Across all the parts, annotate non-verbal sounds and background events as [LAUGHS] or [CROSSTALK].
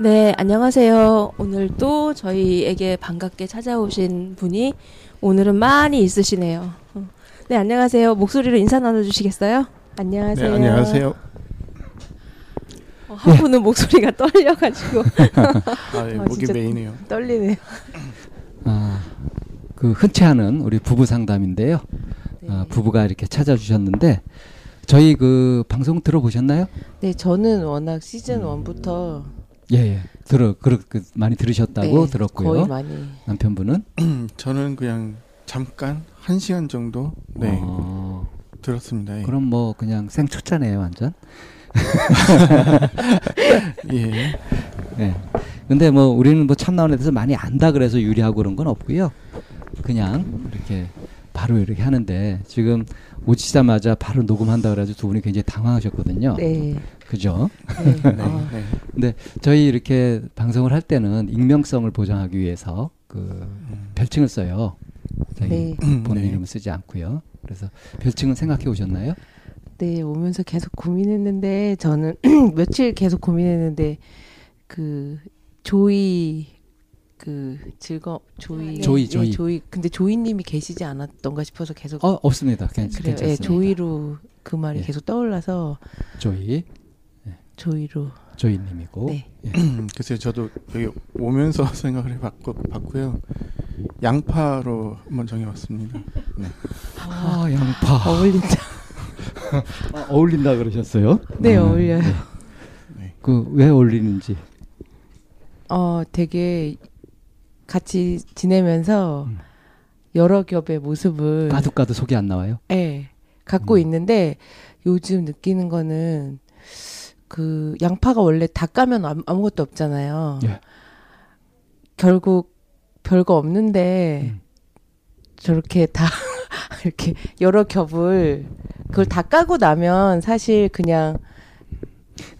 네, 안녕하세요. 오늘 또 저희에게 반갑게 찾아오신 분이 오늘은 많이 있으시네요. 어. 네, 안녕하세요. 목소리로 인사 나눠주시겠어요? 안녕하세요. 네, 안녕하세요. 어, 한 분은 목소리가 떨려가지고 [LAUGHS] 아, 예, 아, 목이 메이네요. 떨리네요. 아, 그 흔치 않은 우리 부부 상담인데요. 아, 부부가 이렇게 찾아주셨는데 저희 그 방송 들어보셨나요? 네, 저는 워낙 시즌 1부터 예, 예. 들어 그렇 그 많이 들으셨다고 들었고요. 거의 많이 남편분은 [CLEARS THROAT] 저는 그냥 잠깐 한 시간 정도 네 어, 들었습니다. 예. 그럼 뭐 그냥 생초짜네요, 완전. [LAUGHS] 예. 네. 근데 뭐 우리는 뭐 참나원에 대해서 많이 안다 그래서 유리하고 그런 건 없고요. 그냥 이렇게 바로 이렇게 하는데 지금 오시자마자 바로 녹음한다 그래가지고 두 분이 굉장히 당황하셨거든요. 네. 그죠? 네. [LAUGHS] 네. 어, 네. 근데 저희 이렇게 방송을 할 때는 익명성을 보장하기 위해서 그 음. 별칭을 써요. 저희 네. [CLEARS THROAT] 본인 네. 이름을 쓰지 않고요. 그래서 별칭은 생각해 오셨나요? 네, 오면서 계속 고민했는데 저는 [CLEARS THROAT] 며칠 계속 고민했는데 그 조이 그 즐거 조이 네. 조이, 예, 조이. 조이 근데 조이님이 계시지 않았던가 싶어서 계속 어 없습니다. 괜, 그래요. 예, 괜찮습니다. 조이로 그 말이 예. 계속 떠올라서 조이 조이로 조이님이고 네. 예. 글쎄요, 저도 여기 오면서 [LAUGHS] 생각을 해봤고 봤고요. 양파로 한번 정해봤습니다. 네. 아 양파 어울린다. [LAUGHS] 아, 어울린다 그러셨어요? 네, 음, 어울려요. 네. 그왜 어울리는지 어, 되게 같이 지내면서 음. 여러 겹의 모습을 까도 속이 안 나와요. 예, 갖고 음. 있는데 요즘 느끼는 거는 그 양파가 원래 다 까면 아무- 아무것도 없잖아요. 예. 결국 별거 없는데 음. 저렇게 다 [LAUGHS] 이렇게 여러 겹을 그걸 다 까고 나면 사실 그냥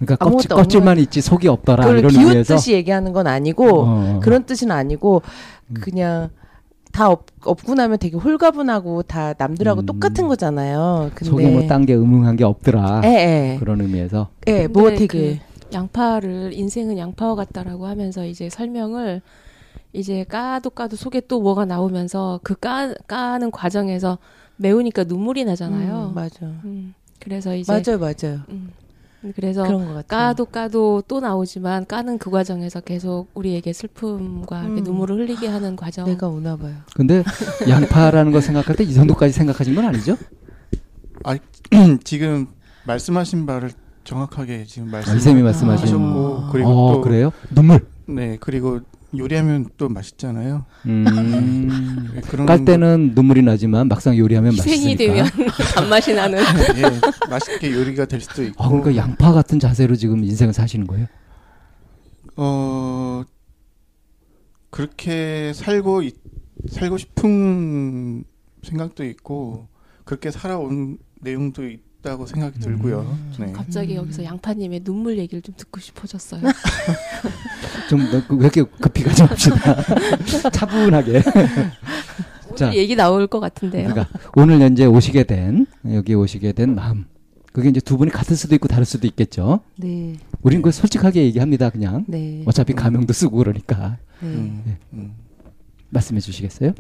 그러니까 껍질, 껍질만 있지 속이 없더라 그걸 이런 의미에서 기웃듯이 얘기하는 건 아니고 어, 어. 그런 뜻은 아니고 음. 그냥 다 없, 없고 나면 되게 홀가분하고 다 남들하고 음. 똑같은 거잖아요. 근데 속에 뭐딴게 음흉한 게 없더라 예, 예. 그런 의미에서 예, 뭐 근데 되게 양파를 인생은 양파와 같다라고 하면서 이제 설명을 이제 까도 까도 속에 또 뭐가 나오면서 그 까, 까는 과정에서 매우니까 눈물이 나잖아요. 음, 맞아. 음, 그래서 이제 맞아요, 맞아요. 음, 그래서 그런 것 같아요. 까도 까도 또 나오지만 까는 그 과정에서 계속 우리에게 슬픔과 음. 눈물을 흘리게 하는 과정. 내가 우나 봐요. 근데 [LAUGHS] 양파라는 거 생각할 때 이 정도까지 생각하신 건 아니죠? [CLEARS THROAT] 지금 말씀하신 바를 정확하게 지금 아, 말씀. 이쌤이 말씀하신 하셨고 아. 그리고 어 또 그래요? 눈물 네 그리고 요리하면 또 맛있잖아요. 음. 네, 그런 깔 때는 눈물이 나지만 막상 요리하면 희생이 맛있으니까 되면 [LAUGHS] 단맛이 나는. 예, 맛있게 요리가 될 수도 있고. 아, 그러니까 양파 같은 자세로 지금 인생을 사시는 거예요? 어 그렇게 살고 있- 살고 싶은 생각도 있고 그렇게 살아온 내용도 있 다고 생각이 음. 들고요. 네. 갑자기 음. 여기서 양파님의 눈물 얘기를 좀 듣고 싶어졌어요. [LAUGHS] 좀왜 이렇게 급히 가지 맙시다. [LAUGHS] 차분하게. 자. 오늘 얘기 나올 것 같은데요. 그러니까 오늘 현재 오시게 된 여기 오시게 된 마음. 그게 이제 두 분이 같을 수도 있고 다를 수도 있겠죠. 네, 우린 그 솔직하게 얘기합니다. 그냥 네, 어차피 가명도 쓰고 그러니까 네. 음, 네. 음. 말씀해 주시겠어요?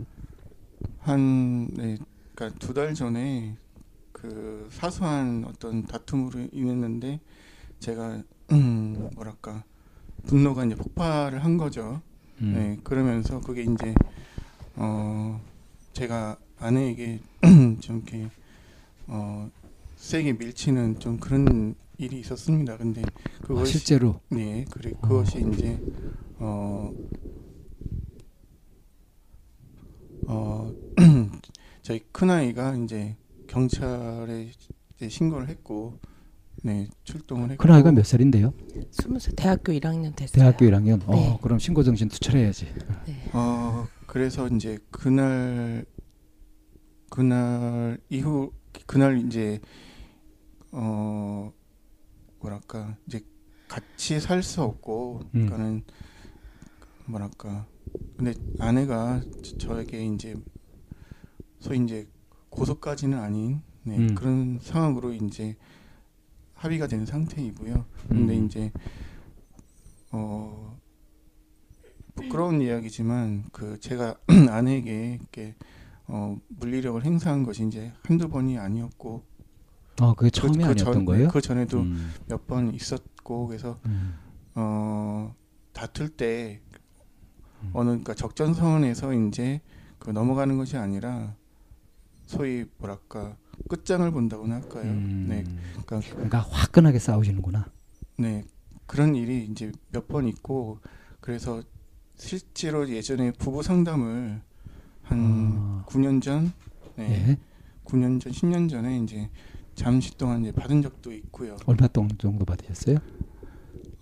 한 네, 그러니까 두 달 전에 그 사소한 어떤 다툼으로 인했는데 제가 음, 뭐랄까 분노가 이제 폭발을 한 거죠. 음. 네, 그러면서 그게 이제 어 제가 아내에게 [CLEARS THROAT] 좀 이렇게 어 세게 밀치는 좀 그런 일이 있었습니다. 근데 아, 그것이 실제로 네, 그래 그것이 이제 어 어, [CLEARS THROAT] 저희 큰 아이가 이제 경찰에 이제 신고를 했고, 네 출동을 했고. 큰 아이가 몇 살인데요? 스무 살 대학교 1학년 됐어요. 대학교 1학년. 어, 네. 그럼 신고 정신 투철해야지. 네. 어 그래서 이제 그날 그날 이후 그날 이제 어 뭐랄까 이제 같이 살 수 없고 음. 그러니까는 뭐랄까 근데 아내가 저- 저에게 이제 소위 이제 고소까지는 아닌 네, 음. 그런 상황으로 이제 합의가 된 상태이고요. 근데 음. 이제 어 부끄러운 이야기지만 그 제가 [CLEARS THROAT] 아내에게 이렇게 어 물리력을 행사한 것이 이제 한두 번이 아니었고 어, 그게 처음이 그, 그 아니었던 전- 거예요? 그 전에도 음. 몇번 있었고 그래서 음. 어 다툴 때 음. 어느 그러니까 적전선에서 이제 그 넘어가는 것이 아니라 소위 뭐랄까 끝장을 본다고나 할까요? 음. 네, 그러니까 그러니까 화끈하게 싸우시는구나. 네 그런 일이 이제 몇 번 있고 그래서 실제로 예전에 부부 상담을 한 아. 9년 전, 네, 예. 9년 전, 10년 전에 이제 잠시 동안 이제 받은 적도 있고요. 얼마 정도 받으셨어요?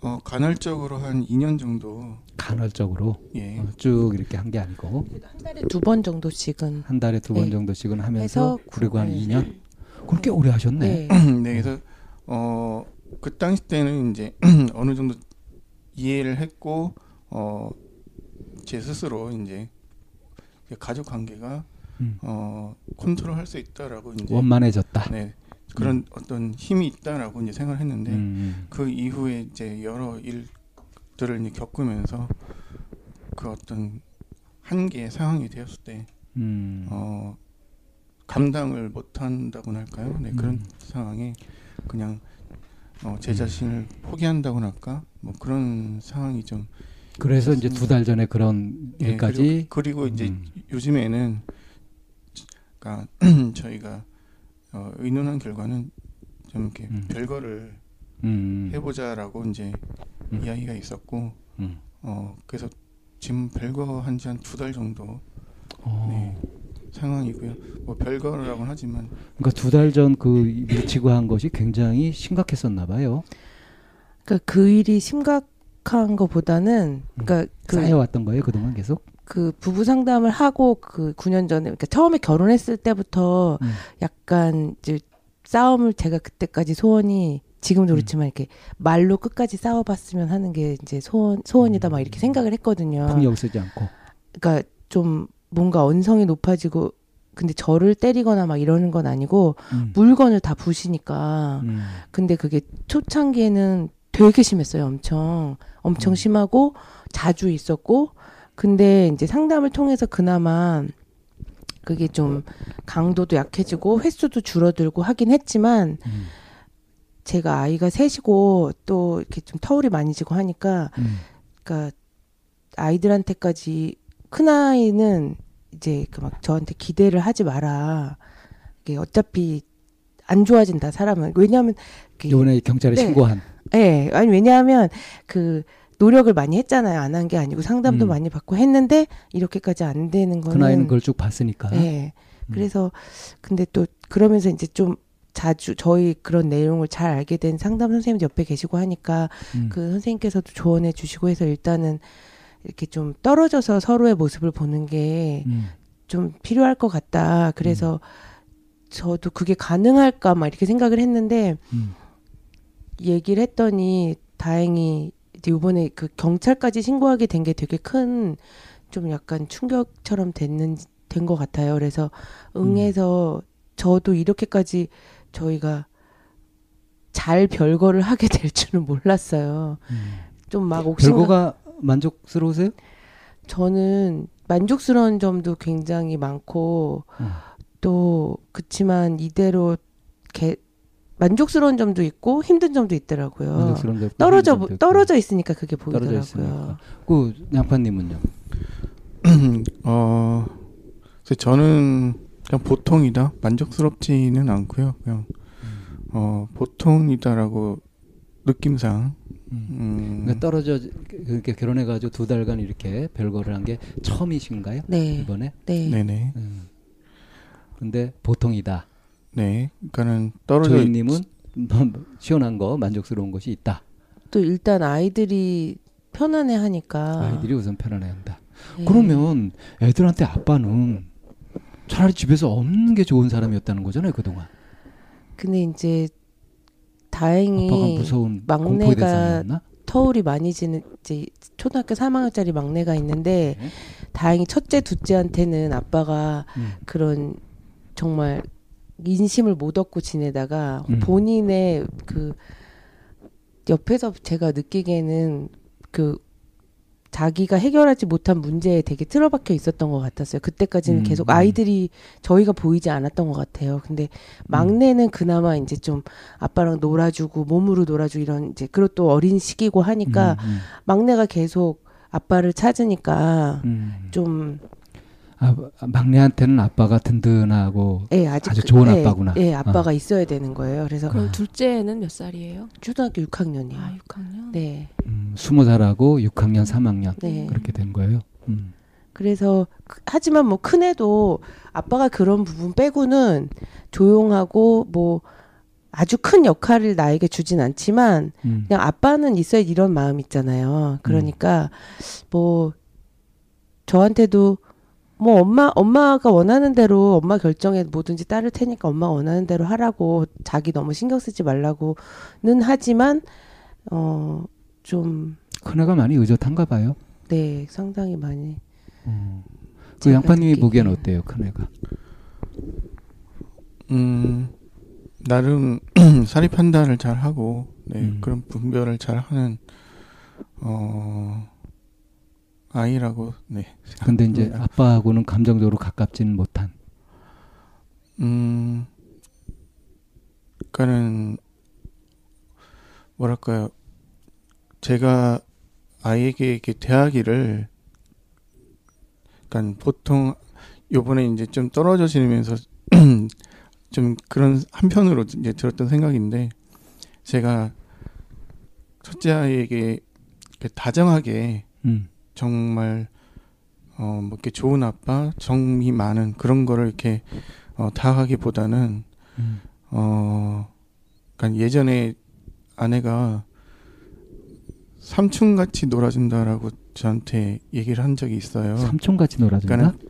어 간헐적으로 한 2년 정도, 간헐적으로 예, 어, 쭉 이렇게 한 게 아니고 한 달에 두 번 정도씩은 한 달에 두 번 네. 정도씩은 하면서 해서 그리고 한 네. 2년 그렇게 오래 하셨네. 네. [CLEARS THROAT] 네, 그래서 어 그 당시 때는 이제 [CLEARS THROAT] 어느 정도 이해를 했고 어 제 스스로 이제 가족 관계가 음. 어 컨트롤할 수 있다라고 이제 원만해졌다. 네 그런 어떤 힘이 있다라고 이제 생각을 했는데 음. 그 이후에 이제 여러 일들을 이제 겪으면서 그 어떤 한계의 상황이 되었을 때 음. 어, 감당을 못한다고나 할까요? 네, 그런 음. 상황에 그냥 어, 제 자신을 포기한다고나 할까? 뭐 그런 상황이 좀 그래서 이제 두 달 전에 그런 예, 일까지 그리고, 그리고 이제 음. 요즘에는 그러니까 [CLEARS THROAT] 저희가 어, 의논한 결과는 좀 이렇게 음. 별거를 음. 해보자라고 이제 음. 이야기가 있었고 음. 어 그래서 지금 별거 한 지 한 두 달 정도 어. 네, 상황이고요. 뭐 별거라고는 하지만 그러니까 두 달 전 그 밀치고 한 것이 굉장히 심각했었나 봐요. 그러니까 그 일이 심각한 것보다는 그러니까 그, 쌓여왔던 거예요 그동안 계속. 그 부부 상담을 하고 그 9년 전에 그러니까 처음에 결혼했을 때부터 음. 약간 이제 싸움을 제가 그때까지 소원이 지금도 음. 그렇지만 이렇게 말로 끝까지 싸워봤으면 하는 게 이제 소원 소원이다 막 이렇게 생각을 했거든요. 폭력 쓰지 않고. 그러니까 좀 뭔가 언성이 높아지고 근데 저를 때리거나 막 이러는 건 아니고 음. 물건을 다 부시니까 음. 근데 그게 초창기에는 되게 심했어요. 엄청 엄청 음. 심하고 자주 있었고 근데 이제 상담을 통해서 그나마 그게 좀 강도도 약해지고 횟수도 줄어들고 하긴 했지만 음. 제가 아이가 셋이고 또 이렇게 좀 터울이 많이 지고 하니까 음. 그러니까 아이들한테까지 큰 아이는 이제 그 막 저한테 기대를 하지 마라. 이게 어차피 안 좋아진다 사람은 왜냐하면 이번에 경찰에 네. 신고한. 예, 아니 왜냐하면 그 노력을 많이 했잖아요. 안 한 게 아니고 상담도 음. 많이 받고 했는데 이렇게까지 안 되는 그 거는 나이는 그걸 쭉 봤으니까. 예. 음. 그래서 근데 또 그러면서 이제 좀 자주 저희 그런 내용을 잘 알게 된 상담 선생님 옆에 계시고 하니까 음. 그 선생님께서도 조언해 주시고 해서 일단은 이렇게 좀 떨어져서 서로의 모습을 보는 게좀 음. 필요할 것 같다. 그래서 저도 그게 가능할까 막 이렇게 생각을 했는데 음. 얘기를 했더니 다행히 이제 이번에 그 경찰까지 신고하게 된 게 되게 큰 좀 약간 충격처럼 됐는 된 것 같아요. 그래서 응해서 저도 이렇게까지 저희가 잘 별거를 하게 [LAUGHS] 될 줄은 몰랐어요. 음. 좀막 옥신각 결과가 만족스러우세요? 저는 만족스러운 점도 굉장히 많고 음. 또 그치만 이대로 개, 만족스러운 점도 있고 힘든 점도 있더라고요. 만족스러운 점도 떨어져 점도. 떨어져 있으니까 그게 보이더라고요. 있으니까. 그 양파님은요? [CLEARS THROAT] 어, 그래서 저는 그냥 보통이다 만족스럽지는 않고요. 그냥 어 보통이다라고 느낌상 음. 음, 그러니까 떨어져 그렇게 결혼해가지고 두 달간 이렇게 별거를 한 게 처음이신가요? 네, 이번에? 네, 네네 음. 근데 보통이다. 네 그러니까는 떨어져 조이님은 [LAUGHS] 시원한 거 만족스러운 것이 있다. 또 일단 아이들이 편안해 하니까 아이들이 우선 편안해 한다. 네. 그러면 애들한테 아빠는 차라리 집에서 없는 게 좋은 사람이었다는 거잖아요 그동안. 근데 이제 아빠가 다행히 무서운 막내가? 터울이 많이 지는 이제 초등학교 3학년짜리 막내가 있는데 네. 다행히 첫째 둘째한테는 아빠가 음. 그런 정말 인심을 못 얻고 지내다가 음. 본인의 그 옆에서 제가 느끼기에는 그 자기가 해결하지 못한 문제에 되게 틀어박혀 있었던 것 같았어요. 그때까지는 음, 계속 음. 아이들이 저희가 보이지 않았던 것 같아요. 근데 막내는 그나마 이제 좀 아빠랑 놀아주고 몸으로 놀아주고 이런 이제 그리고 또 어린 시기고 하니까 음, 막내가 계속 아빠를 찾으니까 음, 음. 좀 아, 막내한테는 아빠가 든든하고 예, 아직 아주 그- 좋은 예, 아빠구나. 예, 아빠가 있어야 되는 거예요. 그래서 그럼 둘째는 몇 살이에요? 초등학교 6학년이요. 아, 6학년. 네. 음, 20살하고 6학년, 3학년 네. 그렇게 된 거예요. 음. 그래서 그- 하지만 뭐 큰애도 아빠가 그런 부분 빼고는 조용하고 뭐 아주 큰 역할을 나에게 주진 않지만 음. 그냥 아빠는 있어야 이런 마음 있잖아요. 그러니까 뭐 저한테도 뭐 엄마 엄마가 원하는 대로 엄마 결정에 뭐든지 따를 테니까 엄마 가 원하는 대로 하라고 자기 너무 신경 쓰지 말라고는 하지만 어좀 큰애가 많이 의젓한가 봐요. 네, 상당히 많이 음. 그 양파님이. 보기엔 어때요, 큰애가? 음 나름 [CLEARS THROAT] 사리 판단을 잘 하고 네, 음. 그런 분별을 잘 하는 어 아이라고 네. 근데 이제 음. 아빠하고는 감정적으로 가깝지는 못한. 음 그러니까는 뭐랄까요 제가 아이에게 이렇게 대하기를 그러니까 보통 요번에 이제 좀 떨어져 지내면서 [CLEARS THROAT] 좀 그런 한편으로 이제 들었던 생각인데 제가 첫째 아이에게 다정하게 음. 정말 어, 뭐 이렇게 좋은 아빠, 정이 많은 그런 거를 이렇게 어, 다 하기보다는 음. 어, 그러니까 예전에 아내가 삼촌 같이 놀아준다라고 저한테 얘기를 한 적이 있어요. 삼촌 같이 놀아준다. 그러니까는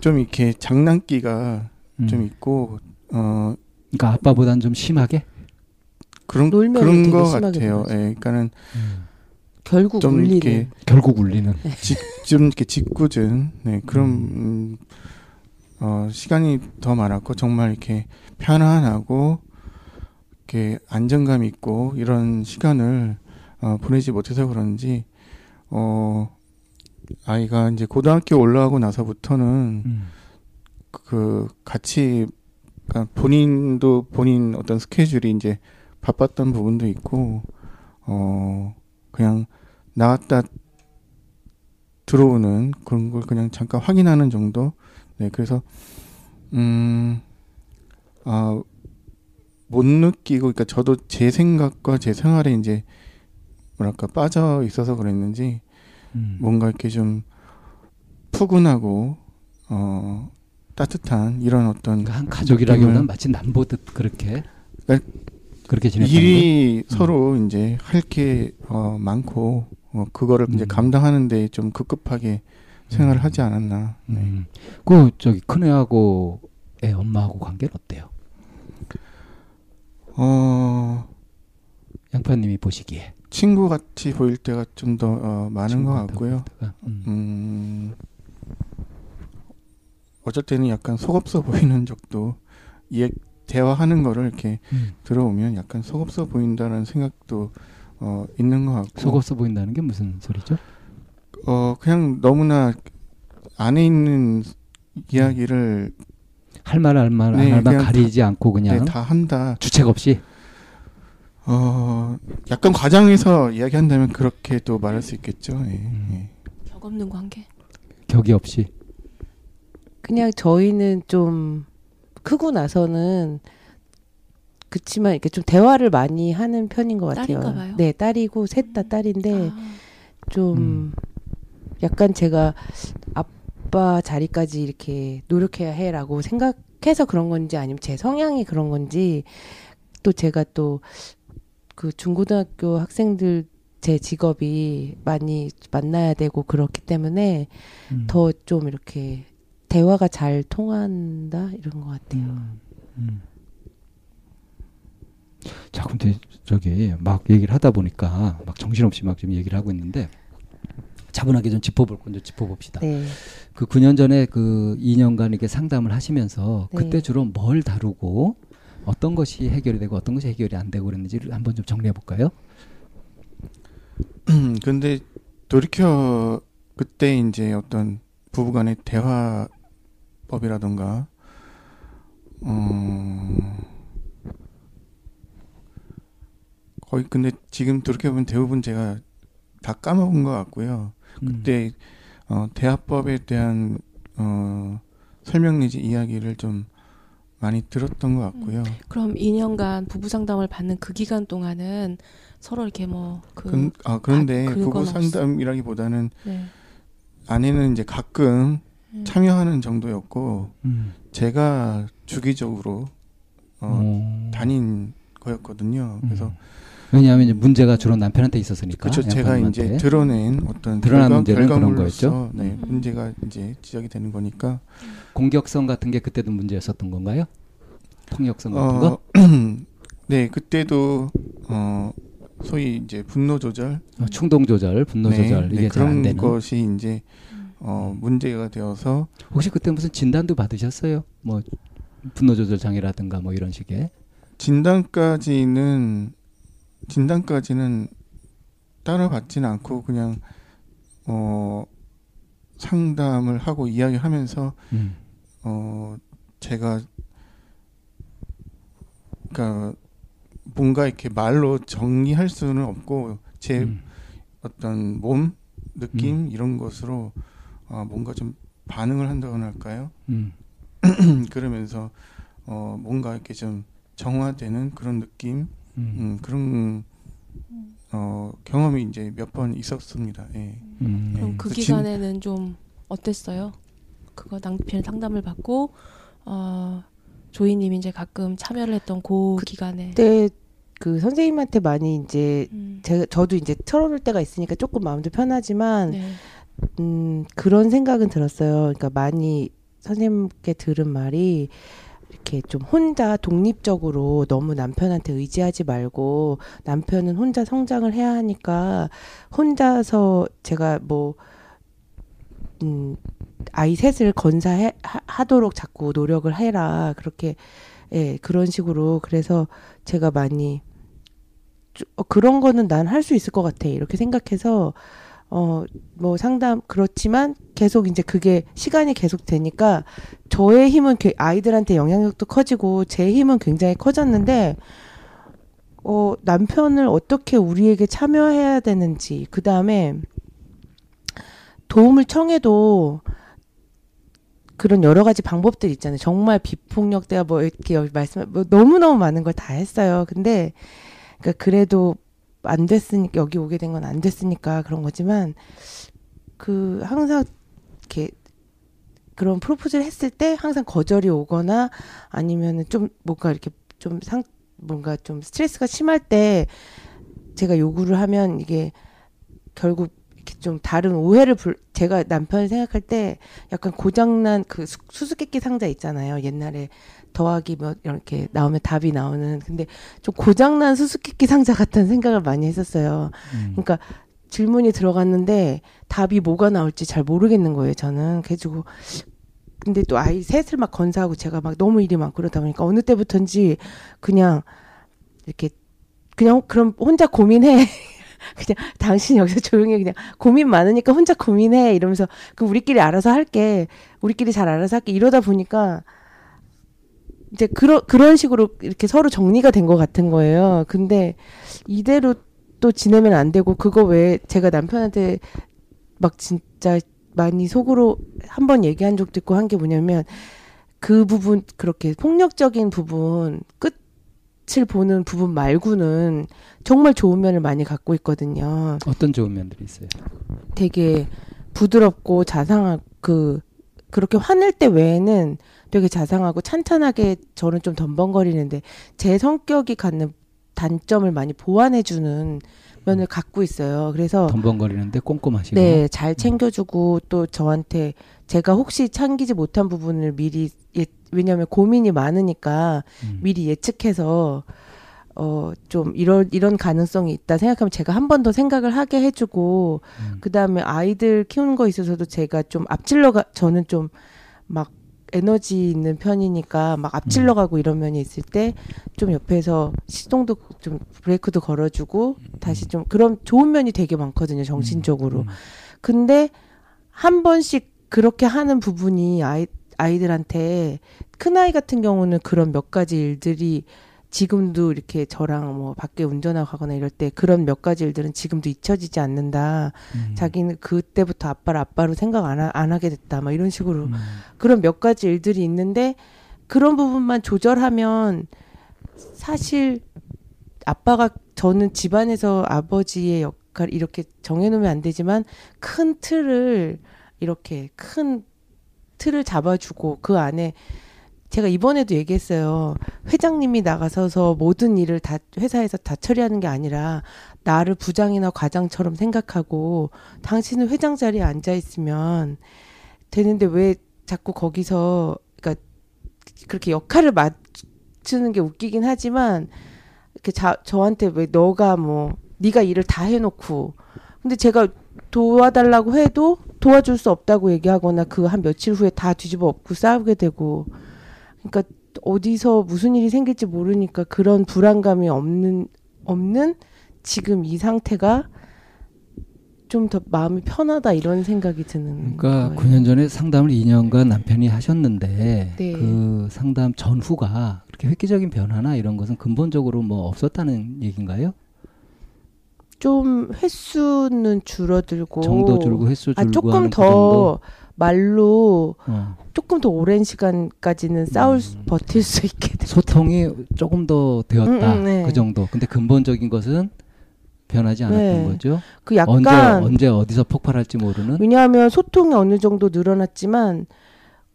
좀 이렇게 장난기가 음. 좀 있고 어 그러니까 아빠보단 좀 심하게. 그런 놀면 그런 거 같아요. 예, 그러니까는 결국 좀 울리는 이렇게 결국 울리는. 좀 이렇게 짓궂은 네, 그런 음. 음, 어, 시간이 더 많았고 정말 이렇게 편안하고 이렇게 안정감 있고 이런 시간을 어, 보내지 못해서 그런지 어, 아이가 이제 고등학교 올라가고 나서부터는 음. 그 같이 그러니까 본인도 본인 어떤 스케줄이 이제 바빴던 부분도 있고 어 그냥 나갔다 들어오는 그런 걸 그냥 잠깐 확인하는 정도 네 그래서 음 아 못 느끼고 그러니까 저도 제 생각과 제 생활에 이제 뭐랄까 빠져 있어서 그랬는지 음. 뭔가 이렇게 좀 푸근하고 어 따뜻한 이런 어떤 그러니까 한 가족이라기보다는 마치 남보듯 그렇게 그러니까 그렇게 지냈다는 거. 일이 서로 이제 할 게 어, 많고 어, 그거를 이제 음. 감당하는데 좀 급급하게 생활을 음. 하지 않았나. 네. 음. 그 저기 큰애하고 애 엄마하고 관계는 어때요? 어 양파님이 보시기에 친구 같이 보일 때가 좀더 어, 많은 것 같고요. 음. 음, 어쩔 때는 약간 속없어 보이는 적도 이 대화하는 거를 이렇게 음. 들어오면 약간 속없어 보인다는 생각도 어, 있는 것 같고. 속없어 보인다는 게 무슨 소리죠? 어 그냥 너무나 안에 있는 이야기를 할말할말 네, 할말 그냥 가리지 않고 그냥 네, 다 한다. 주책 없이 어, 약간 과장해서 이야기한다면 그렇게 또 말할 수 있겠죠. 예, 음. 예. 격 없는 관계. 격이 없이 그냥 저희는 좀 크고 나서는 그치만 이렇게 좀 대화를 많이 하는 편인 것 같아요. 딸인가 봐요? 네, 딸이고 셋 다 딸인데 아, 좀 음. 약간 제가 아빠 자리까지 이렇게 노력해야 해라고 생각해서 그런 건지 아니면 제 성향이 그런 건지 또 제가 또 그 중고등학교 학생들 제 직업이 많이 만나야 되고 그렇기 때문에 음. 더좀 이렇게 대화가 잘 통한다 이런 것 같아요. 음, 음. 자, 근데 저기 막 얘기를 하다 보니까 막 정신없이 막좀 얘기를 하고 있는데 차분하게 좀 짚어볼 건좀 짚어봅시다. 네. 그 9년 전에 그 2년간 이렇게 상담을 하시면서 네. 그때 주로 뭘 다루고 어떤 것이 해결이 되고 어떤 것이 해결이 안 되고 그랬는지를 한번 좀 정리해 볼까요? 음, 근데 돌이켜 그때 이제 어떤 부부간의 대화 법이라던가 어 거의 근데 지금 돌이켜 보면 대부분 제가 다 까먹은 것 같고요. 음. 그때 어 대화법에 대한 어 설명 내지 이야기를 좀 많이 들었던 것 같고요. 그럼 2년간 부부 상담을 받는 그 기간 동안은 서로 이렇게 뭐그 근, 아 그런데 부부 없어. 상담이라기보다는 네. 아내는 이제 가끔 음. 참여하는 정도였고 음. 제가 주기적으로 어, 어. 다닌 거였거든요. 그래서 음. 왜냐하면 이제 문제가 주로 남편한테 있었으니까. 그렇죠. 제가 이제. 드러낸 어떤 드러난 결과- 문제는 그런 거였죠? 네, 음. 문제가 이제 지적이 되는 거니까 공격성 같은 게 그때도 문제였었던 건가요? 폭력성 같은 어, 거? [CLEARS THROAT] 네 그때도 어 소위 이제 분노 조절, 어, 충동 조절, 분노 네, 조절 네, 이게 잘안 그런 되는. 것이 이제 음. 어 문제가 되어서 혹시 그때 무슨 진단도 받으셨어요? 뭐 분노 조절 장애라든가 뭐 이런 식의. 진단까지는 진단까지는 따라받지는 않고 그냥 어 상담을 하고 이야기하면서 음. 어 제가 그러니까 뭔가 이렇게 말로 정리할 수는 없고 제 음. 어떤 몸 느낌 이런 것으로 어 뭔가 좀 반응을 한다고나 할까요? 음. [CLEARS THROAT] 그러면서 어 뭔가 이렇게 좀 정화되는 그런 느낌 음. 음, 그런 어 경험이 이제 몇 번 있었습니다. 예. 음. 그럼 그그 진- 기간에는 좀 어땠어요? 그거 남편 상담을 받고 어 조이님이 이제 가끔 참여를 했던 그 기간에 그때 그 선생님한테 많이 이제 음. 제가 저도 이제 털어놓을 때가 있으니까 조금 마음도 편하지만 네. 음, 그런 생각은 들었어요. 그러니까 많이 선생님께 들은 말이 이렇게 좀 혼자 독립적으로 너무 남편한테 의지하지 말고 남편은 혼자 성장을 해야 하니까 혼자서 제가 뭐 음, 아이 셋을 건사해 하, 하도록 자꾸 노력을 해라 그렇게 예 그런 식으로 그래서 제가 많이 쭈- 어, 그런 거는 난 할 수 있을 것 같아 이렇게 생각해서 어 뭐 상담 그렇지만 계속 이제 그게 시간이 계속 되니까 저의 힘은 게- 아이들한테 영향력도 커지고 제 힘은 굉장히 커졌는데 어 남편을 어떻게 우리에게 참여해야 되는지 그 다음에 도움을 청해도 그런 여러 가지 방법들 있잖아요. 정말 비폭력 대화 뭐 이렇게 말씀 뭐 너무 너무 많은 걸 다 했어요. 근데 그러니까 그래도 안 됐으니까 여기 오게 된 건 안 됐으니까 그런 거지만 그 항상 이렇게 그런 프로포즈를 했을 때 항상 거절이 오거나 아니면은 좀 뭔가 이렇게 좀 상 뭔가 좀 스트레스가 심할 때 제가 요구를 하면 이게 결국 이렇게 좀 다른 오해를 불 제가 남편을 생각할 때 약간 고장난 그 수- 수수께끼 상자 있잖아요. 옛날에 더하기 뭐 이렇게 나오면 답이 나오는 근데 좀 고장난 수수께끼 상자 같다는 생각을 많이 했었어요. 음. 그러니까 질문이 들어갔는데 답이 뭐가 나올지 잘 모르겠는 거예요. 저는 그래가지고 근데 또 아이 셋을 막 건사하고 제가 막 너무 일이 많고 그러다 보니까 어느 때부터인지 그냥 이렇게 그냥 그럼 혼자 고민해. [LAUGHS] 그냥 당신 여기서 조용히 그냥 고민 많으니까 혼자 고민해 이러면서 그 우리끼리 알아서 할게 우리끼리 잘 알아서 할게 이러다 보니까 이제 그런 그런 식으로 이렇게 서로 정리가 된 것 같은 거예요. 근데 이대로 또 지내면 안 되고 그거 외에 제가 남편한테 막 진짜 많이 속으로 한 번 얘기한 적도 있고 한 게 뭐냐면 그 부분 그렇게 폭력적인 부분 끝을 보는 부분 말고는 정말 좋은 면을 많이 갖고 있거든요. 어떤 좋은 면들이 있어요? 되게 부드럽고 자상하고 그 그렇게 화낼 때 외에는 되게 자상하고 찬찬하게 저는 좀 덤벙거리는데 제 성격이 갖는 단점을 많이 보완해주는 면을 갖고 있어요. 그래서 덤벙거리는데 꼼꼼하시고. 네, 잘 챙겨주고 또 저한테 제가 혹시 챙기지 못한 부분을 미리 예, 왜냐하면 고민이 많으니까 음. 미리 예측해서 어 좀 이런 이런 가능성이 있다 생각하면 제가 한 번 더 생각을 하게 해주고 음. 그 다음에 아이들 키우는 거 있어서도 제가 좀 앞질러가 저는 좀 막 에너지 있는 편이니까 막 앞질러 가고 이런 면이 있을 때 좀 옆에서 시동도 좀 브레이크도 걸어주고 다시 좀 그런 좋은 면이 되게 많거든요 정신적으로 음. 근데 한 번씩 그렇게 하는 부분이 아이 아이들한테 큰 아이 같은 경우는 그런 몇 가지 일들이 지금도 이렇게 저랑 뭐 밖에 운전하고 가거나 이럴 때 그런 몇 가지 일들은 지금도 잊혀지지 않는다. 음. 자기는 그때부터 아빠를 아빠로 생각 안, 하, 안 하게 됐다. 막 이런 식으로 음. 그런 몇 가지 일들이 있는데 그런 부분만 조절하면 사실 아빠가 저는 집안에서 아버지의 역할 이렇게 정해놓으면 안 되지만 큰 틀을 이렇게 큰 틀을 잡아주고 그 안에 제가 이번에도 얘기했어요. 회장님이 나가서서 모든 일을 다 회사에서 다 처리하는 게 아니라 나를 부장이나 과장처럼 생각하고 당신은 회장 자리에 앉아 있으면 되는데 왜 자꾸 거기서 그러니까 그렇게 역할을 맞추는 게 웃기긴 하지만 이렇게 자, 저한테 왜 너가 뭐 네가 일을 다 해놓고 근데 제가 도와달라고 해도 도와줄 수 없다고 얘기하거나 그 한 며칠 후에 다 뒤집어 엎고 싸우게 되고 그러니까 어디서 무슨 일이 생길지 모르니까 그런 불안감이 없는 없는 지금 이 상태가 좀 더 마음이 편하다 이런 생각이 드는 그러니까 거예요. 9년 전에 상담을 2년간 남편이 하셨는데 네. 그 상담 전후가 그렇게 획기적인 변화나 이런 것은 근본적으로 뭐 없었다는 얘기인가요? 좀 횟수는 줄어들고 정도 줄고 횟수 줄고 아, 조금 그더 정도? 말로 어. 조금 더 오랜 시간까지는 싸울 수- 음. 버틸 수 있게 돼. 소통이 조금 더 되었다 음, 음, 네. 그 정도. 근데 근본적인 것은 변하지 않았던 네. 거죠. 그 언제 약간 언제 어디서 폭발할지 모르는. 왜냐하면 소통이 어느 정도 늘어났지만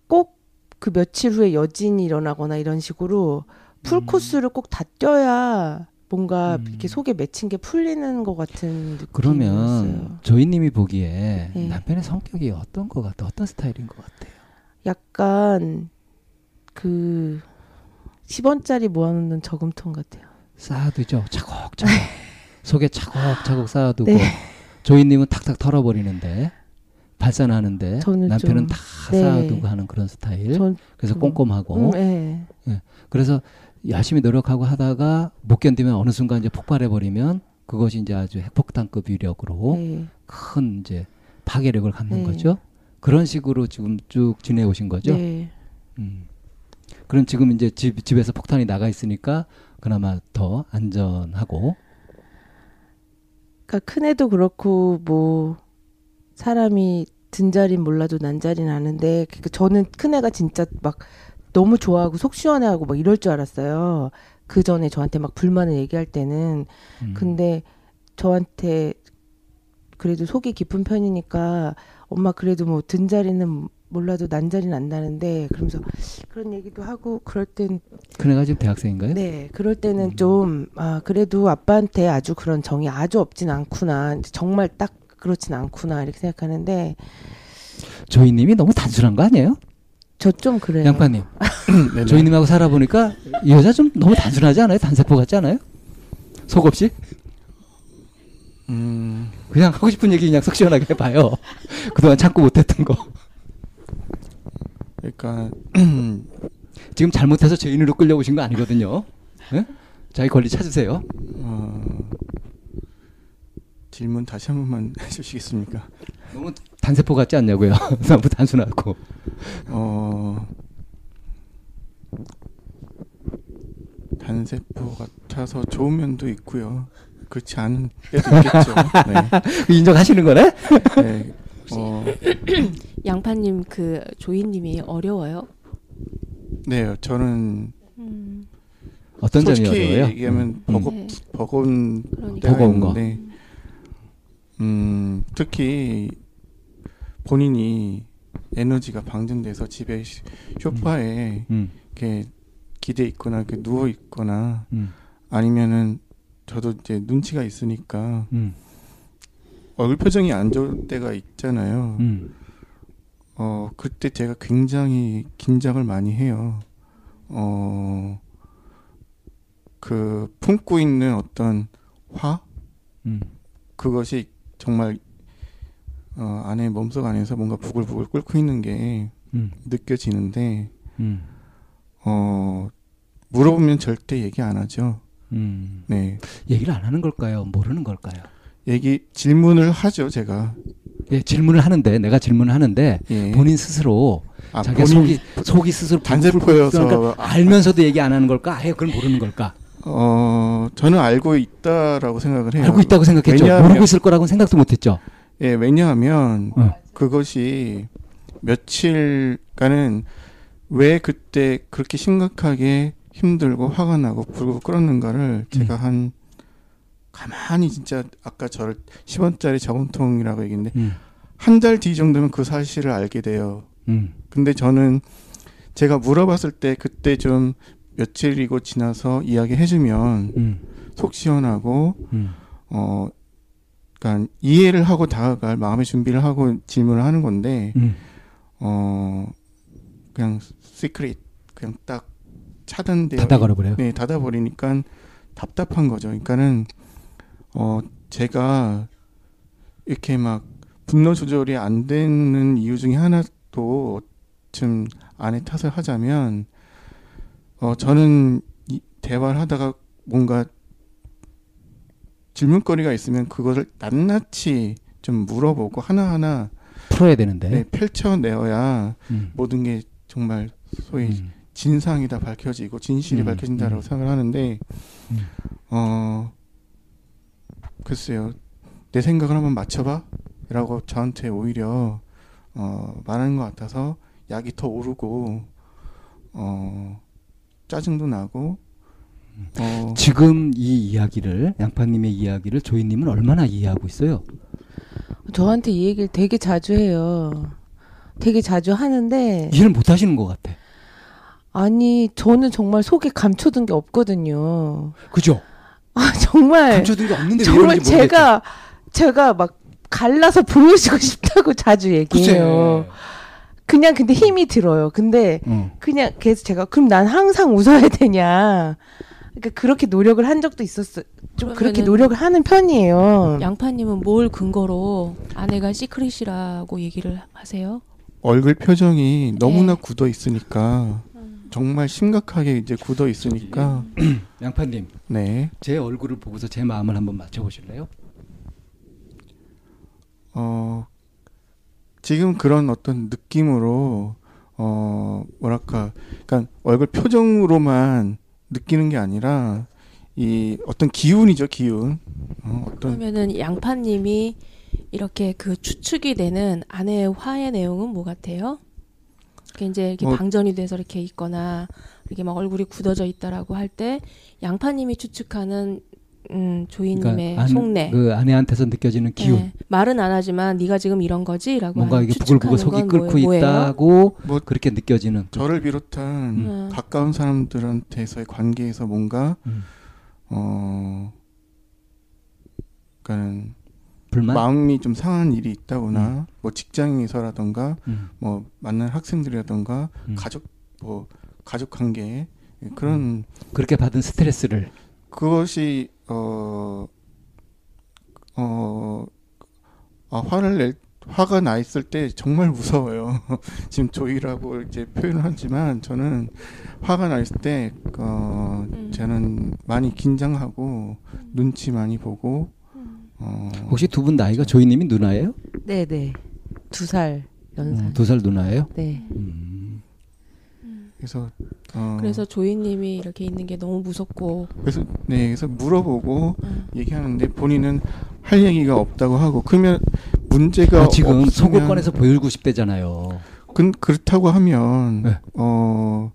꼭 그 며칠 후에 여진이 일어나거나 이런 식으로 풀 음. 코스를 꼭 다 뛰어야 뭔가 음. 이렇게 속에 맺힌 게 풀리는 것 같은 느낌이었어요. 그러면 조이님이 보기에 네. 남편의 성격이 어떤 것 같아? 어떤 스타일인 것 같아요? 약간 그 10원짜리 모아놓는 저금통 같아요. 쌓아두죠. 차곡차곡 [LAUGHS] 속에 차곡차곡 쌓아두고 네. 조이님은 탁탁 털어버리는데 발산하는데 남편은 좀- 다 네. 쌓아두고 하는 그런 스타일. 전 그래서 그거- 꼼꼼하고 음, 네. 그래서 열심히 노력하고 하다가 못 견디면 어느 순간 이제 폭발해 버리면 그것이 이제 아주 핵폭탄급 위력으로 네. 큰 이제 파괴력을 갖는 네. 거죠. 그런 식으로 지금 쭉 지내오신 거죠. 네. 음. 그럼 지금 이제 집, 집에서 폭탄이 나가 있으니까 그나마 더 안전하고 그러니까 큰 애도 그렇고 뭐 사람이 든 자리는 몰라도 난 자리는 아는데 그러니까 저는 큰 애가 진짜 막 너무 좋아하고 속 시원해하고 막 이럴 줄 알았어요. 그 전에 저한테 막 불만을 얘기할 때는 음. 근데 저한테 그래도 속이 깊은 편이니까 엄마 그래도 뭐 든 자리는 몰라도 난 자리는 안다는데 그러면서 그런 얘기도 하고 그럴 땐 큰애가 지금 대학생인가요? 네, 그럴 음. 때는 좀, 아, 그래도 아빠한테 아주 그런 정이 아주 없진 않구나. 정말 딱 그렇진 않구나. 이렇게 생각하는데, 조이님이 너무 단순한 거 아니에요? 저 좀 그래요. 양파님. [LAUGHS] [CLEARS THROAT] 조이님하고 살아보니까 이 여자 좀 너무 단순하지 않아요? 단세포 같지 않아요? 속 없이? 음, 그냥 하고 싶은 얘기 그냥 속 시원하게 해봐요. [LAUGHS] 그동안 참고 못했던 거. 그러니까 [CLEARS THROAT] 지금 잘못해서 죄인으로 끌려오신 거 아니거든요. 예? 자기 권리 찾으세요. 어, 질문 다시 한 번만 [LAUGHS] 해주시겠습니까? 너무 단세포 같지 않냐고요. [LAUGHS] 너무 단순하고. 어, 단세포 같아서 좋은 면도 있고요. 그렇지 않은 때도 있겠죠. 네. [LAUGHS] 인정하시는 거네? 네. [LAUGHS] 어, [CLEARS THROAT] 양파님 그 조이님이 어려워요? 네, 저는 음, 어떤 점이 어려워요? 얘기하면 음. 버거 네. 버거운 버거운 거. 있는데, 음, 특히 본인이 에너지가 방전돼서 집에 시- 소파에 음, 이렇게 기대 있거나 이렇게 누워 있거나 음, 아니면은 저도 이제 눈치가 있으니까 음, 얼굴 표정이 안 좋을 때가 있잖아요. 음. 어 그때 제가 굉장히 긴장을 많이 해요. 어, 어그 품고 있는 어떤 화 음. 그것이 정말 어 안에 몸속 안에서 뭔가 부글부글 끓고 있는 게 음, 느껴지는데 음, 어 물어보면 절대 얘기 안 하죠. 음. 네 얘기를 안 하는 걸까요? 모르는 걸까요? 얘기 질문을 하죠 제가. 예, 질문을 하는데 내가 질문을 하는데 예. 본인 스스로 아, 자기 본인 속이 속이 스스로 단세포여서 그러니까 알면서도 얘기 안 하는 걸까? 아예 그걸 모르는 걸까? 어 저는 알고 있다라고 생각을 해요. 알고 있다고 생각했죠. 왜냐하면- 모르고 있을 거라고는 생각도 못했죠. 예, 왜냐하면 어. 그것이 며칠간은 왜 그때 그렇게 심각하게 힘들고 화가 나고 불고 끓었는가를 제가 음. 한 가만히 진짜 아까 저 10원짜리 저금통이라고 얘기했는데 음, 한달 뒤 정도면 그 사실을 알게 돼요. 음, 근데 저는 제가 물어봤을 때 그때 좀 며칠이고 지나서 이야기 해주면 음, 속 시원하고 음, 어, 그러니까 이해를 하고 다가갈 마음의 준비를 하고 질문을 하는 건데 음, 어 그냥 시크릿 그냥 딱 차단되어 닫아 걸어버려요. 네 닫아 버리니까 답답한 거죠. 그러니까는 어 제가 이렇게 막 분노 조절이 안 되는 이유 중에 하나도 좀 안에 탓을 하자면 어 저는 이 대화를 하다가 뭔가 질문거리가 있으면 그것을 낱낱이 좀 물어보고 하나하나 풀어야 되는데. 네, 펼쳐내어야 음, 모든 게 정말 소위 음, 진상이 다 밝혀지고 진실이 음, 밝혀진다라고 음. 생각을 하는데 음. 어 글쎄요 내 생각을 한번 맞춰봐라고 저한테 오히려 어 말하는 것 같아서 약이 더 오르고 어 짜증도 나고 어 지금 이 이야기를 양파님의 이야기를 조이님은 얼마나 이해하고 있어요? 저한테 이 얘기를 되게 자주 해요. 되게 자주 하는데 이해를 못 하시는 것 같아. 아니 저는 정말 속에 감춰둔 게 없거든요. 그죠? 아 정말 감춰둔 게 없는데 왜 정말. 제가 제가 막 갈라서 보여주고 [LAUGHS] 싶다고 자주 얘기해요. 그냥 근데 힘이 들어요. 근데 응. 그냥 계속 제가 그럼 난 항상 웃어야 되냐? 그러니까 그렇게 노력을 한 적도 있었어. 좀 그렇게 노력을 하는 편이에요. 양파님은 뭘 근거로 아내가 secret이라고 얘기를 하세요? 얼굴 표정이 너무나 네. 굳어 있으니까 정말 심각하게 이제 굳어 있으니까 [CLEARS THROAT] 양파님, 네 제 얼굴을 보고서 제 마음을 한번 맞춰보실래요? 어, 지금 그런 어떤 느낌으로, 어, 뭐랄까, 그러니까 얼굴 표정으로만 느끼는 게 아니라, 이 어떤 기운이죠, 기운. 어, 어떤, 그러면은 양파님이 이렇게 그 추측이 되는 아내의 화의 내용은 뭐 같아요? 이렇게 이제 이렇게 뭐- 방전이 돼서 이렇게 있거나 이렇게 막 얼굴이 굳어져 있다라고 할 때 양파님이 추측하는 음, 조이님의 안- 속내. 그 아내한테서 느껴지는 기운. 네. 말은 안 하지만 네가 지금 이런 거지라고 뭔가 이게 부글부글 속이 끓고 뭐- 뭐예요? 있다고 뭐- 그렇게 느껴지는. 저를 비롯한 음. 가까운 사람들한테서의 관계에서 뭔가, 음. 어, 그러니까는 불만. 마음이 좀 상한 일이 있다거나, 뭐 직장에서라던가, 음. 뭐 만난 학생들이라던가, 음. 가족, 뭐, 가족 관계, 그런 그렇게 받은 스트레스를. 그것이 어, 어, 아, 화를 낼 화가 나 있을 때 정말 무서워요. [LAUGHS] 지금 조이라고 이제 표현을 하지만 저는 화가 나 있을 때 어, 음. 저는 많이 긴장하고 눈치 많이 보고 음. 어, 혹시 두 분 나이가 조이님이 누나예요? 네네 두 살 연상. 음, 두살 누나예요? 네. 음. 그래서 어, 그래서 조이님이 이렇게 있는 게 너무 무섭고 그래서 네 그래서 물어보고 음. 얘기하는데 본인은 할 얘기가 없다고 하고 그러면 문제가 아, 지금 없으면 꺼내서 보여주고 싶대잖아요. 그, 그렇다고 하면 네. 어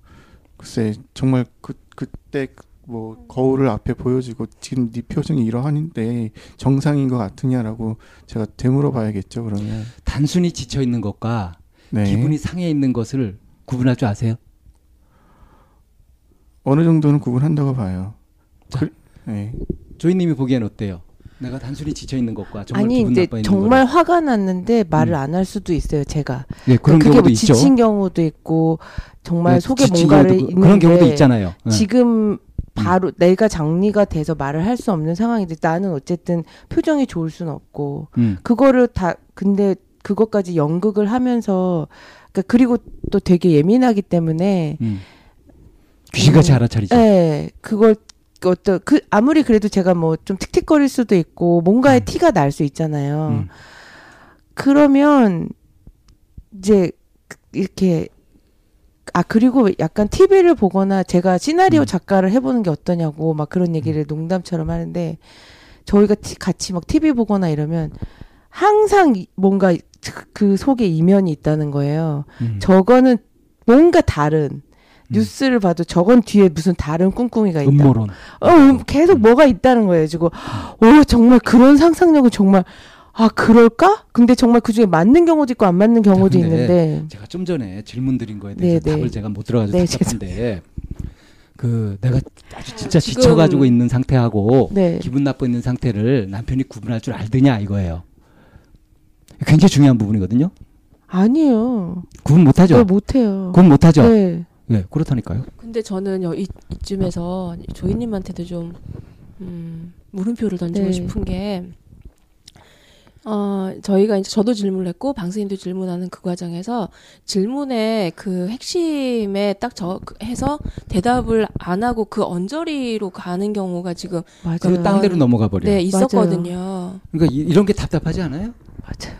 글쎄 정말 그 그때 뭐 거울을 앞에 보여주고 지금 네 표정이 이러한데 정상인 것 같으냐라고 제가 되물어봐야겠죠 그러면 단순히 지쳐 있는 것과 네 기분이 상해 있는 것을 구분할 줄 아세요? 어느 정도는 구분한다고 봐요. 자. 그, 네. 조이님이 보기엔 어때요? 내가 단순히 지쳐 있는 것과 정말 아니 기분 이제 나빠 있는 정말 화가 났는데 말을 음. 안할 수도 있어요. 제가 예, 그런 그게 경우도 뭐 있죠. 지친 경우도 있고 정말 네, 속에 뭔가를 경우도 있는데 그런 경우도 있잖아요. 예. 지금 바로 내가 장리가 돼서 말을 할 수 없는 상황인데 나는 어쨌든 표정이 좋을 수는 없고 음. 그거를 다 근데 그것까지 연극을 하면서 그러니까 그리고 또 되게 예민하기 때문에 음. 귀신같이 알아차리죠. 예 그걸 어떤 그 아무리 그래도 제가 뭐 좀 틱틱거릴 수도 있고 뭔가의 음. 티가 날 수 있잖아요. 음. 그러면 이제 그- 이렇게 아 그리고 약간 TV를 보거나 제가 시나리오 음. 작가를 해보는 게 어떠냐고 막 그런 얘기를 농담처럼 하는데 저희가 티- 같이 막 TV 보거나 이러면 항상 이- 뭔가 그- 그 속에 이면이 있다는 거예요. 음. 저거는 뭔가 다른 뉴스를 봐도 저건 뒤에 무슨 다른 꿍꿍이가 있다. 음모론. 어, 음, 계속 뭐가 있다는 거예요. 지금 오 정말 그런 상상력은 정말 아 그럴까? 근데 정말 그 중에 맞는 경우도 있고 안 맞는 경우도 있는데 제가 좀 전에 질문 드린 거에 대해서 네, 네. 답을 제가 못 들어가지고 네, 답답한데 그 내가 아주 진짜 지쳐가지고 있는 상태하고 네 기분 나빠 있는 상태를 남편이 구분할 줄 알드냐 이거예요. 굉장히 중요한 부분이거든요. 아니에요. 구분 못하죠. 그걸 못해요. 구분 못하죠. 네. 네, 그렇다니까요. 근데 저는 여- 이, 이쯤에서 조이님한테도 좀 음, 물음표를 던지고 네. 싶은 게 어, 저희가 이제 저도 질문을 했고 방스님도 질문하는 그 과정에서 질문의 그 핵심에 딱 저 해서 대답을 안 하고 그 언저리로 가는 경우가 지금 맞아요. 딴 데로 넘어가 버려요. 네 있었거든요. 그러니까 이, 이런 게 답답하지 않아요? 맞아요.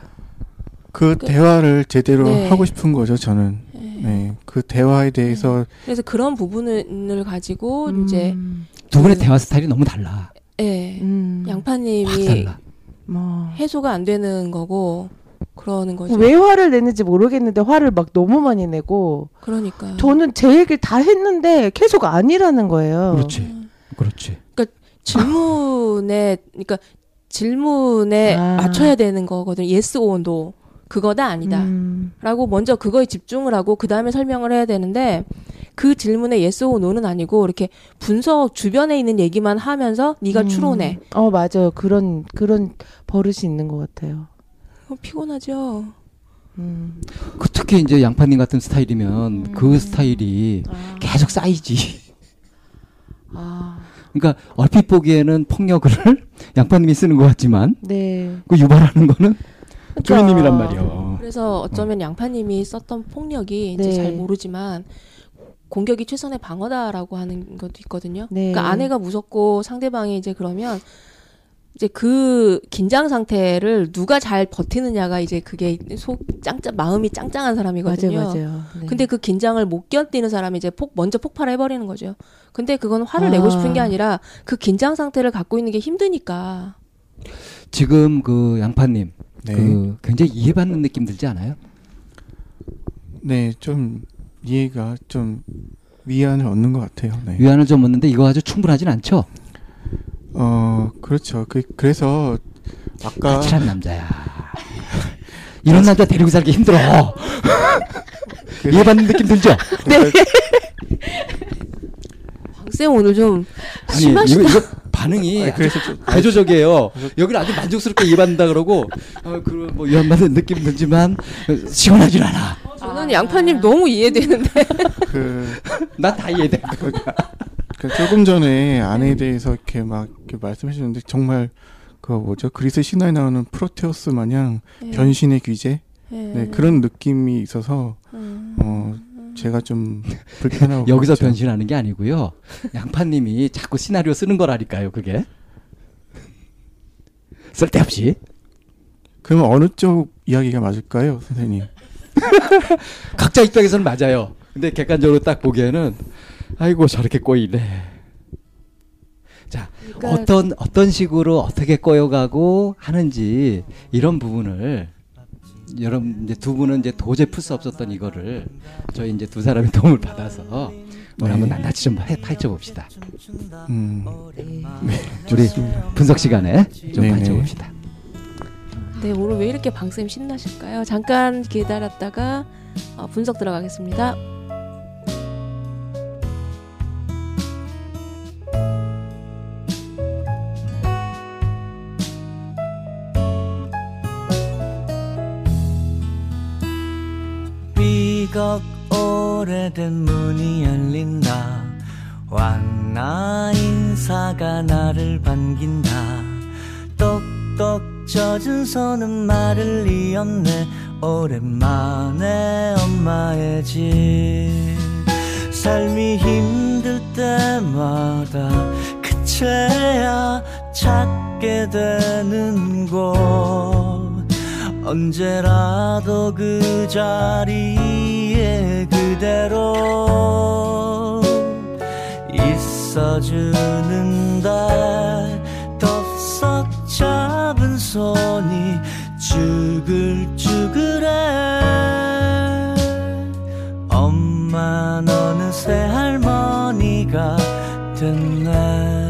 그 그- 대화를 제대로 네. 하고 싶은 거죠 저는. 네. 그 대화에 대해서 그래서 그런 부분을 가지고 음, 이제 두 분의 대화 스타일이 너무 달라. 예, 음, 확 양파님이 달라. 뭐. 해소가 안 되는 거고 그러는 거죠. 왜 화를 내는지 모르겠는데 화를 막 너무 많이 내고 그러니까 저는 제 얘기를 다 했는데 계속 아니라는 거예요. 그렇지. 그렇지. 질문에 그러니까 질문에 아. 맞춰야 되는 거거든요. yes or no. 그거다 아니다. 음, 라고 먼저 그거에 집중을 하고 그 다음에 설명을 해야 되는데 그 질문에 yes or no는 아니고 이렇게 분석 주변에 있는 얘기만 하면서 네가 음. 추론해. 어 맞아요. 그런 그런 버릇이 있는 것 같아요. 어, 피곤하죠. 음. 그 특히 이제 양파님 같은 스타일이면 음. 그 스타일이 아. 계속 쌓이지. 아, 그러니까 얼핏 보기에는 폭력을 [LAUGHS] 양파님이 쓰는 것 같지만 네. 그 유발하는 거는 조이님이란 말이요. 그래서 어쩌면 양파님이 썼던 폭력이 이제 네. 잘 모르지만 공격이 최선의 방어다라고 하는 것도 있거든요. 네. 그러니까 아내가 무섭고 상대방이 이제 그러면 이제 그 긴장 상태를 누가 잘 버티느냐가 이제 그게 속 짱짱 마음이 짱짱한 사람이거든요. 맞아요, 맞아요. 네. 근데 그 긴장을 못 견디는 사람이 이제 폭 먼저 폭발해 버리는 거죠. 근데 그건 화를 아. 내고 싶은 게 아니라 그 긴장 상태를 갖고 있는 게 힘드니까. 지금 그 양파님 네. 그 굉장히 이해받는 느낌 들지 않아요? 네, 좀 이해가 좀 위안을 얻는 것 같아요. 네. 위안을 좀 얻는데 이거 아주 충분하진 않죠. 어, 그렇죠. 그, 그래서 아까 까칠한 남자야. [LAUGHS] 이런 남자 데리고 살기 힘들어. 그- [LAUGHS] 이해받는 느낌 들죠? [LAUGHS] 박쌤 오늘 좀 아니 심하시다. 이거, 이거 반응이 아니, 그래서 좀 대조적이에요. 여기를 아주 만족스럽게 이해받는다 그러고 어, 그뭐 위안받는 느낌 들지만 어, 시원하질 않아. 저는 양파님 너무 이해되는데. 그, [LAUGHS] 난다 이해돼. 그 조금 전에 아내에 대해서 이렇게 막 이렇게 말씀해 주는데 정말 그 뭐죠 그리스 신화에 나오는 프로테우스 마냥 변신의 귀재 네, 그런 느낌이 있어서 음. 어 제가 좀 불편하고 [LAUGHS] 여기서 그렇죠. 변신하는 게 아니고요. 양파님이 자꾸 시나리오 쓰는 거라니까요. 그게 쓸데없이 그러면 어느 쪽 이야기가 맞을까요 선생님 [LAUGHS] 각자 입장에서는 맞아요. 근데 객관적으로 딱 보기에는 아이고 저렇게 꼬이네. 자 그러니까 어떤 어떤 식으로 어떻게 꼬여가고 하는지 이런 부분을 여러분 이제 두 분은 이제 도저히 풀 수 없었던 이거를 저희 이제 두 사람의 [LAUGHS] 도움을 받아서 오늘 네. 한번 낱낱이 좀 파- 파헤쳐 봅시다. 음, 우리 분석 시간에 좀. 파헤쳐 봅시다. 네, 오늘 왜 이렇게 방쌤 신나실까요? 잠깐 기다렸다가 어, 분석 들어가겠습니다. 삐걱 오래된 문이 열린다. 왔나 인사가 나를 반긴다. 똑똑 젖은 손은 말을 리 없네. 오랜만에 엄마의 집. 삶이 힘들 때마다 그채야 찾게 되는 곳. 언제라도 그 자리에 그대로 있어주는 날 덥석 잡은 손이 쭈글쭈글해. 엄마 어느새 할머니가 됐네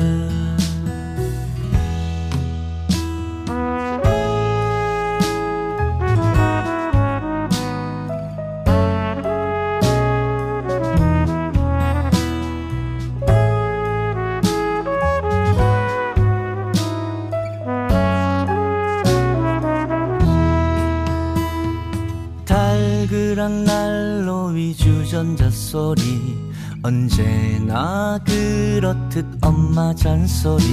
주전자 소리. 언제나 그렇듯 엄마 잔소리.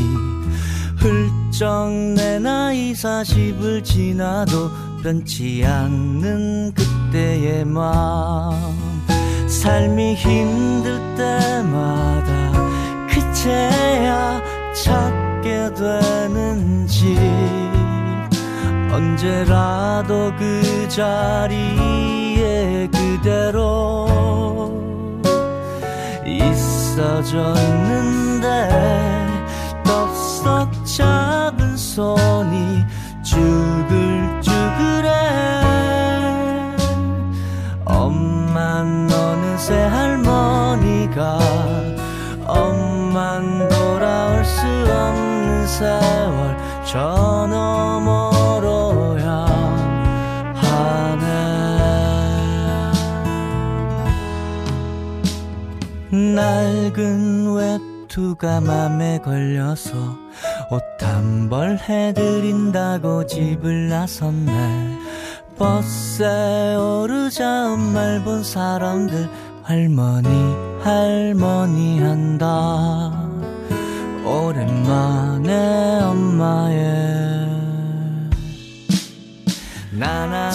훌쩍 내 나이 사십을 지나도 변치 않는 그때의 마음. 삶이 힘들 때마다 그제야 찾게 되는 집 언제라도 그 자리에 그대로 있어줬는데 덥석 잡은 손이 쭈글쭈글해. 엄만 어느새 할머니가 엄만 돌아올 수 없는 세월 저 너머 낡은 외투가 맘에 걸려서 옷 한 벌 해드린다고 집을 나섰네. 버스에 오르자 엄마를 본 사람들 할머니 할머니 한다. 오랜만에 엄마의 나나나